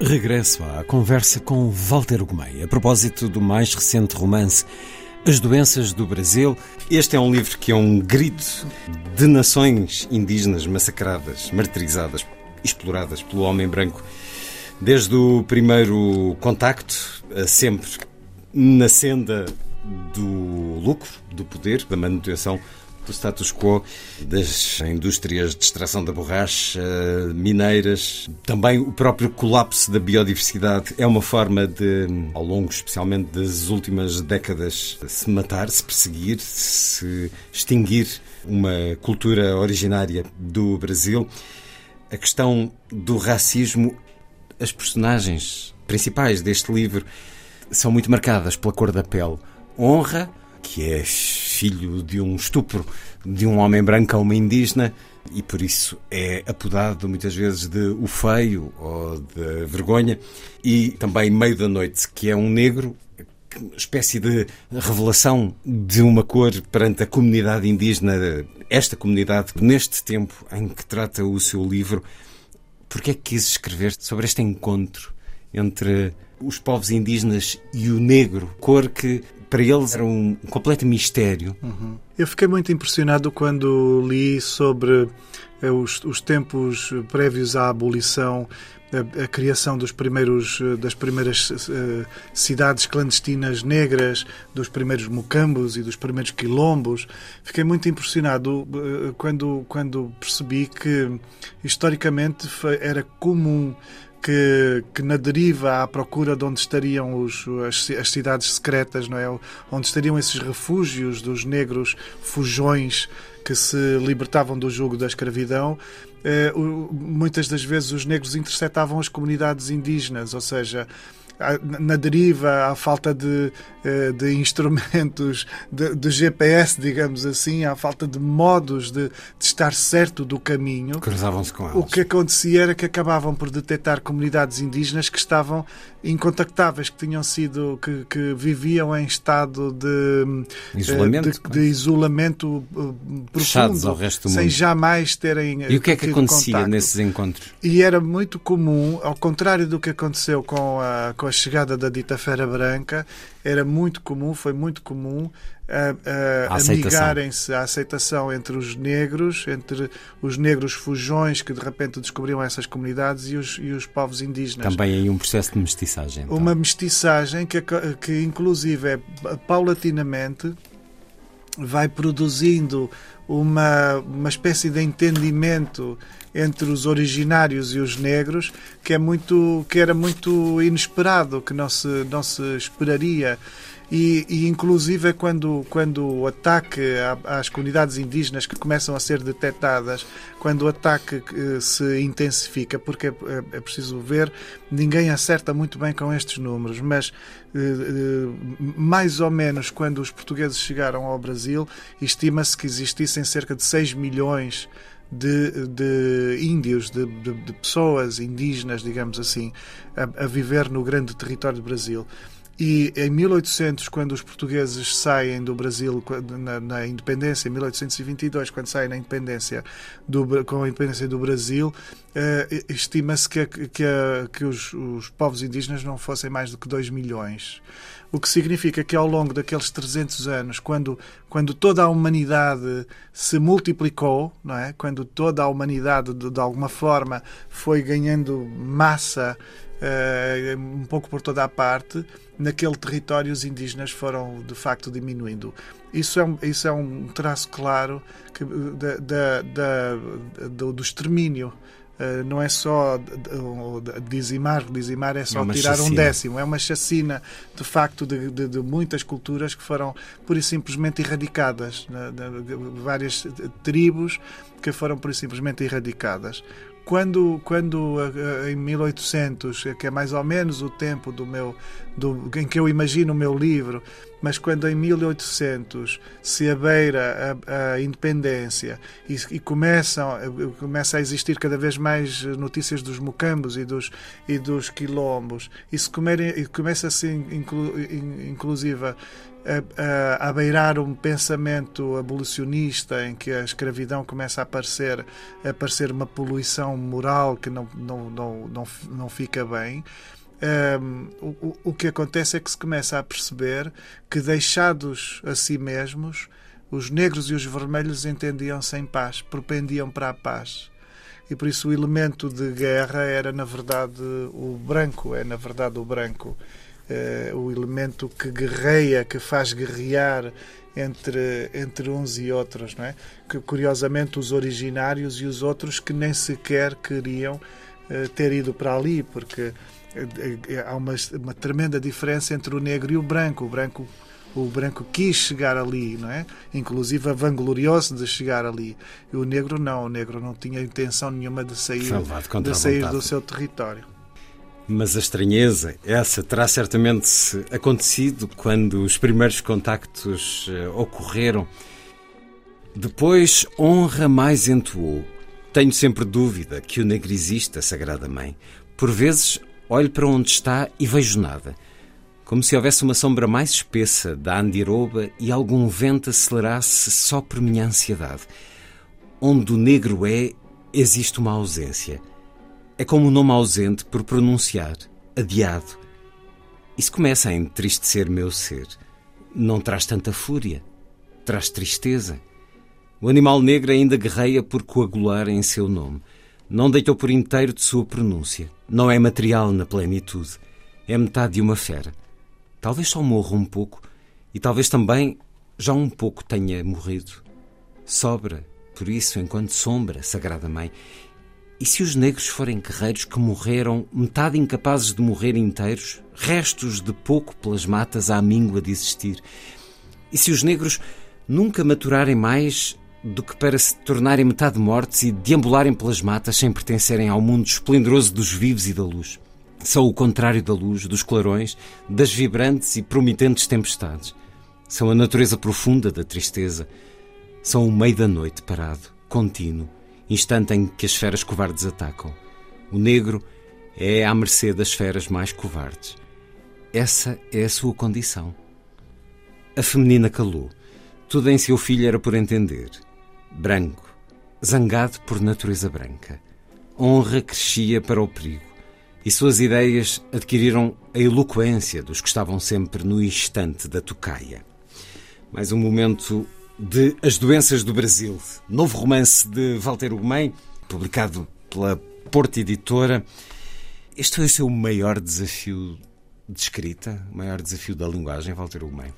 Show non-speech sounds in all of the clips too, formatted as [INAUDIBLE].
Regresso à conversa com Walter Gomes a propósito do mais recente romance As Doenças do Brasil. Este é um livro que é um grito de nações indígenas massacradas, martirizadas, exploradas pelo homem branco desde o primeiro contacto, sempre na senda do lucro, do poder, da manutenção do status quo das indústrias de extração da borracha, mineiras, também o próprio colapso da biodiversidade é uma forma de, ao longo especialmente das últimas décadas, se matar, se perseguir, se extinguir uma cultura originária do Brasil. A questão do racismo, as personagens principais deste livro são muito marcadas pela cor da pele. Honra, que é filho de um estupro de um homem branco a uma indígena e por isso é apodado muitas vezes de o feio ou de vergonha. E também meio da noite que é um negro espécie de revelação de uma cor perante a comunidade indígena esta comunidade neste tempo em que trata o seu livro porque é que quis escrever sobre este encontro entre os povos indígenas e o negro, cor que para eles era um completo mistério. Uhum. Eu fiquei muito impressionado quando li sobre eh, os, os tempos prévios à abolição a, a, criação dos primeiros, eh, das primeiras uh, cidades clandestinas negras, dos primeiros mocambos e dos primeiros quilombos. Fiquei muito impressionado uh, quando, quando percebi que, historicamente, era comum que, que, na deriva à procura de onde estariam os, as, as, cidades secretas, não é? onde estariam esses refúgios dos negros fujões que se libertavam do jugo da escravidão, eh, muitas das vezes os negros interceptavam as comunidades indígenas, ou seja, na deriva, à falta de, eh, de instrumentos de, de, GPS, digamos assim, à falta de modos de, de estar certo do caminho. Cruzavam-se com elas. O que acontecia era que acabavam por detectar comunidades indígenas que estavam incontactáveis, que tinham sido, que, que viviam em estado de isolamento, de, de isolamento eh, profundo, ao resto do sem jamais terem. E o que é que acontecia contacto. nesses encontros? E era muito comum, ao contrário do que aconteceu com a, com a chegada da dita Fera Branca, era muito comum, foi muito comum amigarem-se à aceitação entre os negros, entre os negros fujões que de repente descobriam essas comunidades e os, e os povos indígenas. Também aí um processo de mestiçagem. Então. Uma mestiçagem que, que inclusive é paulatinamente vai produzindo uma, uma espécie de entendimento entre os originários e os negros que é muito que era muito inesperado que não se não se esperaria e, e, inclusive é quando, quando o ataque às comunidades indígenas que começam a ser detectadas, quando o ataque eh, se intensifica, porque é, é, é preciso ver, ninguém acerta muito bem com estes números, mas eh, eh, mais ou menos quando os portugueses chegaram ao Brasil, estima-se que existissem cerca de 6 milhões de, de índios, de, de, de, pessoas indígenas, digamos assim, a, a viver no grande território do Brasil. E em 1800, quando os portugueses saem do Brasil na, na independência, em 1822, quando saem na independência do, com a independência do Brasil, uh, estima-se que, que, que os, os, povos indígenas não fossem mais do que 2 milhões. O que significa que ao longo daqueles 300 anos, quando, quando toda a humanidade se multiplicou, não é? quando toda a humanidade, de, de alguma forma, foi ganhando massa uh, um pouco por toda a parte, naquele território os indígenas foram de facto diminuindo. Isso é um, isso é um traço claro que, da, da, da do, do extermínio. Uh, não é só dizimar, dizimar é só é tirar chacina. um décimo, é uma chacina de facto de, de, de, muitas culturas que foram pura e simplesmente erradicadas, né, várias tribos que foram pura e simplesmente erradicadas quando, quando em 1800, que é mais ou menos o tempo do meu, do, em que eu imagino o meu livro, mas quando em 1800 se abeira a, a independência e, e, começam, começa a existir cada vez mais notícias dos mocambos e dos, e dos quilombos, e, se comerem, e começa assim, inclu, inclusive, a, a, a, beirar um pensamento abolicionista em que a escravidão começa a aparecer, a aparecer uma poluição moral que não, não, não, não, não fica bem. Um, o, o que acontece é que se começa a perceber que, deixados a si mesmos, os negros e os vermelhos entendiam-se paz, propendiam para a paz. E por isso o elemento de guerra era, na verdade, o branco, é, na verdade, o branco. Uh, o elemento que guerreia, que faz guerrear entre, entre uns e outros, não é? Que, curiosamente, os originários e os outros que nem sequer queriam uh, ter ido para ali, porque há uma, uma tremenda diferença entre o negro e o branco. O branco o branco quis chegar ali, não é? Inclusive vangloriou-se de chegar ali. E o negro não, o negro não tinha intenção nenhuma de sair, de sair do seu território. Mas a estranheza, essa terá certamente acontecido quando os primeiros contactos uh, ocorreram. Depois, honra mais entoou. Tenho sempre dúvida que o negro exista, Sagrada Mãe. Por vezes, Olho para onde está e vejo nada. Como se houvesse uma sombra mais espessa da andiroba e algum vento acelerasse só por minha ansiedade. Onde o negro é, existe uma ausência. É como um nome ausente por pronunciar, adiado. Isso começa a entristecer meu ser. Não traz tanta fúria, traz tristeza. O animal negro ainda guerreia por coagular em seu nome. Não deitou por inteiro de sua pronúncia. Não é material na plenitude. É metade de uma fera. Talvez só morra um pouco e talvez também já um pouco tenha morrido. Sobra, por isso, enquanto sombra, Sagrada Mãe. E se os negros forem guerreiros que morreram, metade incapazes de morrer inteiros, restos de pouco pelas matas à míngua de existir? E se os negros nunca maturarem mais do que para se tornarem metade mortos e deambularem pelas matas sem pertencerem ao mundo esplendoroso dos vivos e da luz. São o contrário da luz, dos clarões, das vibrantes e promitentes tempestades. São a natureza profunda da tristeza. São o meio da noite parado, contínuo, instante em que as feras covardes atacam. O negro é à mercê das feras mais covardes. Essa é a sua condição. A feminina calou. Tudo em seu filho era por entender branco, zangado por natureza branca. Honra crescia para o perigo e suas ideias adquiriram a eloquência dos que estavam sempre no instante da tocaia. Mais um momento de As Doenças do Brasil, novo romance de Walter Ugumem, publicado pela Porta Editora. Este foi o seu maior desafio de escrita, o maior desafio da linguagem, Walter Ugumem?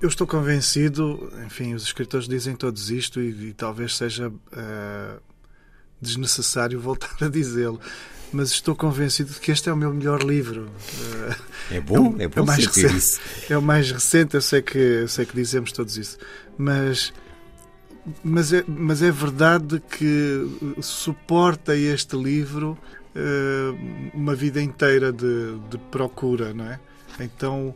Eu estou convencido, enfim, os escritores dizem todos isto e, e talvez seja uh, desnecessário [LAUGHS] voltar a dizê-lo, mas estou convencido de que este é o meu melhor livro. Uh, é bom, é, é bom é o mais recente, isso. É o mais recente, eu sei que, eu sei que dizemos todos isso, mas mas é, mas é verdade que suporta este livro uh, uma vida inteira de, de procura, não é? Então,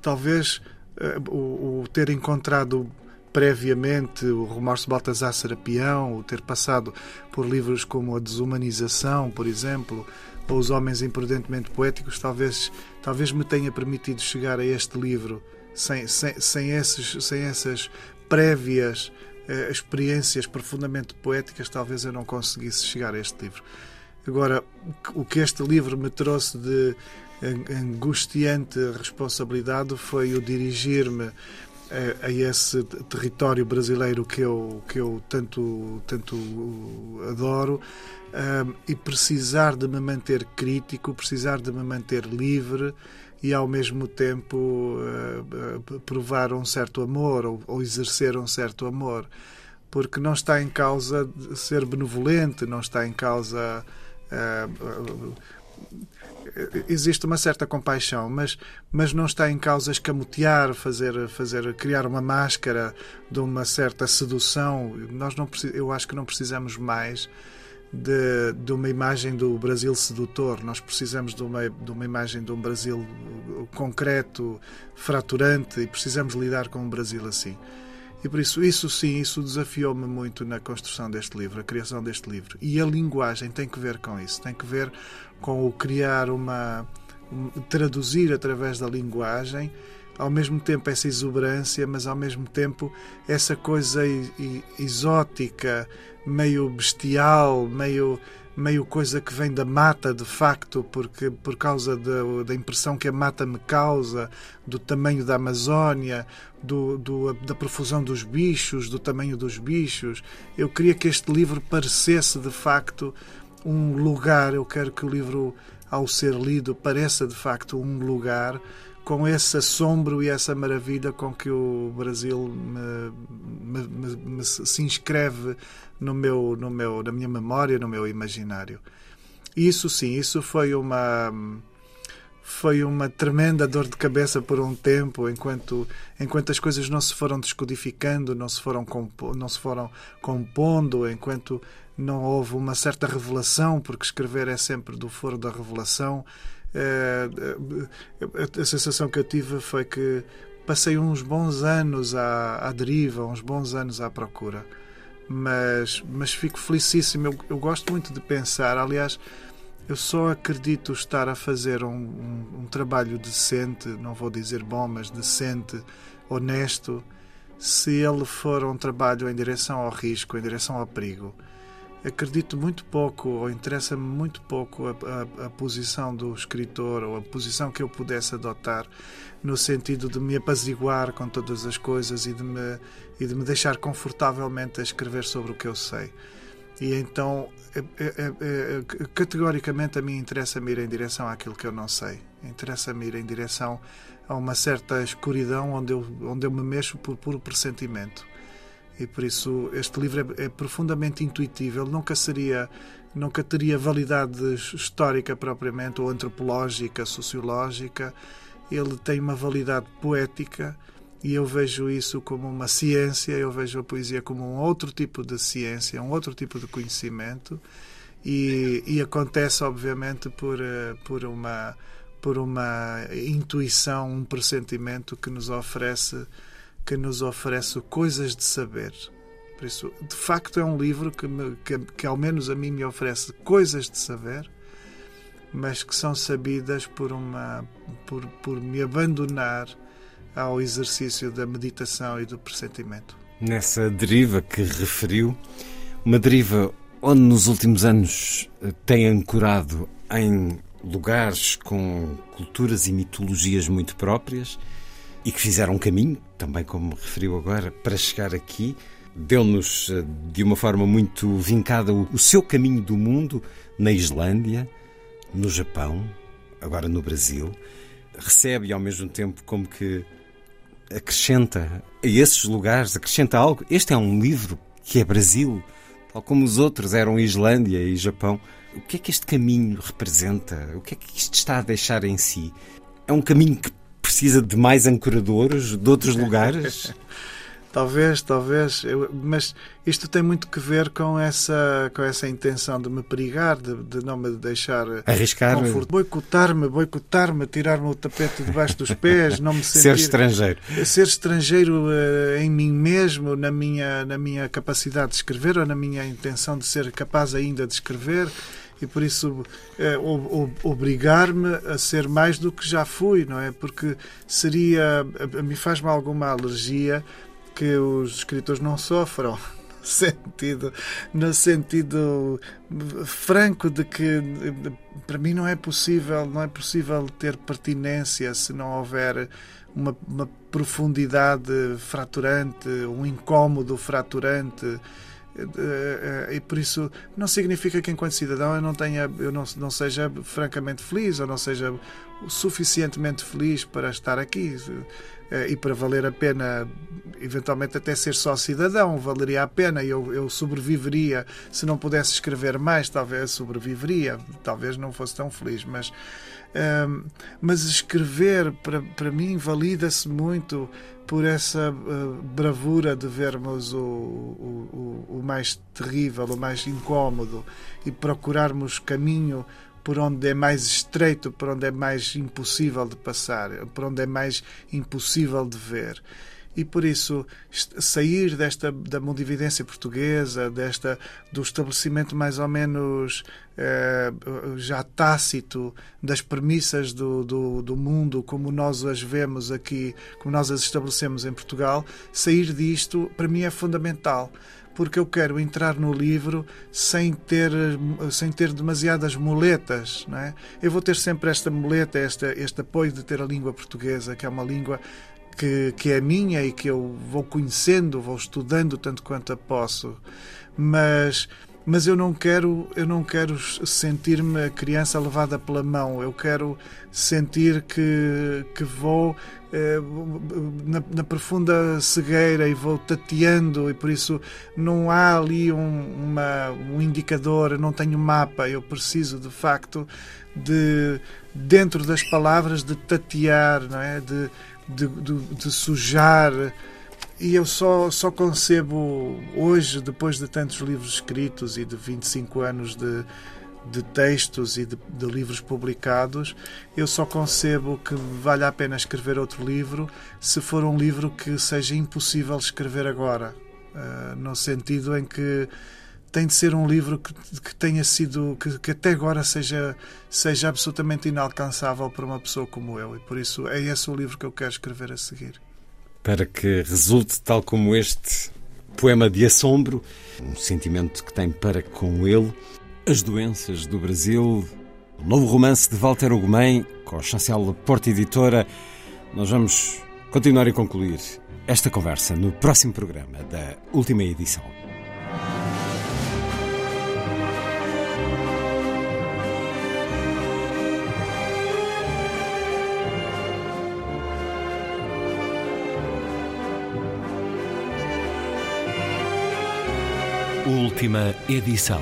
talvez eh, o, o ter encontrado previamente o de Baltasar Serapião, o ter passado por livros como A Desumanização, por exemplo, ou Os Homens Imprudentemente Poéticos, talvez, talvez me tenha permitido chegar a este livro sem, sem, sem, esses, sem essas prévias eh, experiências profundamente poéticas, talvez eu não conseguisse chegar a este livro. Agora, o que este livro me trouxe de angustiante responsabilidade foi o dirigir-me a, a, esse território brasileiro que eu, que eu tanto, tanto adoro um, e precisar de me manter crítico, precisar de me manter livre e ao mesmo tempo uh, provar um certo amor ou, ou, exercer um certo amor. Porque não está em causa ser benevolente, não está em causa. Uh, existe uma certa compaixão, mas, mas não está em causa escamotear, fazer, fazer, criar uma máscara de uma certa sedução. Nós não, eu acho que não precisamos mais de, de uma imagem do Brasil sedutor. Nós precisamos de uma, de uma imagem de um Brasil concreto, fraturante, e precisamos lidar com um Brasil assim. E por isso, isso sim, isso desafiou-me muito na construção deste livro, a criação deste livro. E a linguagem tem que ver com isso, tem que ver com o criar uma. traduzir através da linguagem, ao mesmo tempo essa exuberância, mas ao mesmo tempo essa coisa exótica, meio bestial, meio meio coisa que vem da mata de facto, porque por causa da, da impressão que a mata me causa, do tamanho da Amazónia, do, do, da profusão dos bichos, do tamanho dos bichos. Eu queria que este livro parecesse de facto um lugar. Eu quero que o livro, ao ser lido, pareça de facto um lugar com esse assombro e essa maravilha com que o Brasil me, me, me, se inscreve no meu, no meu, na minha memória, no meu imaginário. Isso sim, isso foi uma foi uma tremenda dor de cabeça por um tempo, enquanto enquanto as coisas não se foram descodificando, não se foram compo, não se foram compondo, enquanto não houve uma certa revelação, porque escrever é sempre do foro da revelação a sensação que eu tive foi que passei uns bons anos à, à deriva, uns bons anos à procura. Mas, mas fico felicíssimo. Eu, eu gosto muito de pensar. Aliás, eu só acredito estar a fazer um, um, um, trabalho decente, não vou dizer bom, mas decente, honesto, se ele for um trabalho em direção ao risco, em direção ao perigo acredito muito pouco, ou interessa-me muito pouco a, a, a, posição do escritor, ou a posição que eu pudesse adotar, no sentido de me apaziguar com todas as coisas e de me, e de me deixar confortavelmente a escrever sobre o que eu sei. E então, é, é, é, categoricamente, a mim interessa-me ir em direção àquilo que eu não sei. Interessa-me ir em direção a uma certa escuridão onde eu, onde eu me mexo por puro pressentimento e por isso este livro é, é, profundamente intuitivo. Ele nunca seria, nunca teria validade histórica propriamente ou antropológica, sociológica. Ele tem uma validade poética e eu vejo isso como uma ciência. Eu vejo a poesia como um outro tipo de ciência, um outro tipo de conhecimento e, e acontece obviamente por eh, por uma por uma intuição, um pressentimento que nos oferece que nos oferece coisas de saber. Por isso, de facto, é um livro que, me, que, que ao menos a mim me oferece coisas de saber, mas que são sabidas por, uma, por, por me abandonar ao exercício da meditação e do pressentimento. Nessa deriva que referiu, uma deriva onde nos últimos anos eh, tem ancorado em lugares com culturas e mitologias muito próprias e que fizeram um caminho, também como referiu agora, para chegar aqui. Deu-nos eh, de uma forma muito vincada o seu caminho do mundo na Islândia, no Japão, agora no Brasil. Recebe ao mesmo tempo como que acrescenta a esses lugares, acrescenta algo. Este é um livro que é Brasil, tal como os outros eram Islândia e Japão. O que é que este caminho representa? O que é que isto está a deixar em si? É um caminho que precisa de mais ancoradores de outros [LAUGHS] lugares? Talvez, talvez, eu, mas isto tem muito que ver com essa, com essa intenção de me perigar, de, de não me deixar arriscar, boicotar-me, boicotar-me, tirar-me o tapete debaixo dos [LAUGHS] pés, não me sentir, ser estrangeiro, ser estrangeiro uh, em mim mesmo, na minha, na minha capacidade de escrever ou na minha intenção de ser capaz ainda de escrever e por isso é, obrigar-me a ser mais do que já fui, não é? Porque seria. A, mim faz-me alguma alergia que os escritores não sofram. [LAUGHS] No sentido, no sentido franco de que para mim não é possível não é possível ter pertinência se não houver uma, uma profundidade fraturante um incômodo fraturante eh, eh, e por isso não significa que enquanto cidadão eu não tenha eu não, não seja francamente feliz ou não seja suficientemente feliz para estar aqui eh, e para valer a pena eventualmente até ser só cidadão valeria a pena eu, eu sobreviveria. Se não pudesse escrever mais talvez sobreviveria talvez não fosse tão feliz mas um, mas escrever para, para mim valida-se muito por essa uh, bravura de vermos o, o, o, o mais terrível, o mais incómodo e procurarmos caminho por onde é mais estreito, por onde é mais impossível de passar, por onde é mais impossível de ver e por isso sair desta da mundividência portuguesa, desta do estabelecimento mais ou menos eh, já tácito das premissas do, do, do, mundo como nós as vemos aqui, como nós as estabelecemos em Portugal, sair disto para mim é fundamental porque eu quero entrar no livro sem ter, sem ter demasiadas muletas. Não é? Eu vou ter sempre esta muleta, este, este apoio de ter a língua portuguesa, que é uma língua que, que é minha e que eu vou conhecendo, vou estudando tanto quanto posso, mas mas eu não quero eu não quero sentir-me a criança levada pela mão. Eu quero sentir que que vou eh, na, na, profunda cegueira e vou tateando e por isso não há ali um, uma, um indicador não tenho mapa. Eu preciso de facto de dentro das palavras de tatear não é? De de, de, de sujar. E eu só, só concebo hoje, depois de tantos livros escritos e de 25 anos de, de textos e de, de, livros publicados, eu só concebo que vale a pena escrever outro livro se for um livro que seja impossível escrever agora. Uh, no sentido em que tem de ser um livro que, que tenha sido que, que, até agora seja seja absolutamente inalcançável para uma pessoa como eu. E por isso é esse o livro que eu quero escrever a seguir. Para que resulte tal como este poema de assombro um sentimento que tem para com ele as doenças do Brasil o novo romance de Walter Ugumem com a chancela Porta Editora. Nós vamos continuar e concluir esta conversa no próximo programa da última edição Última edição.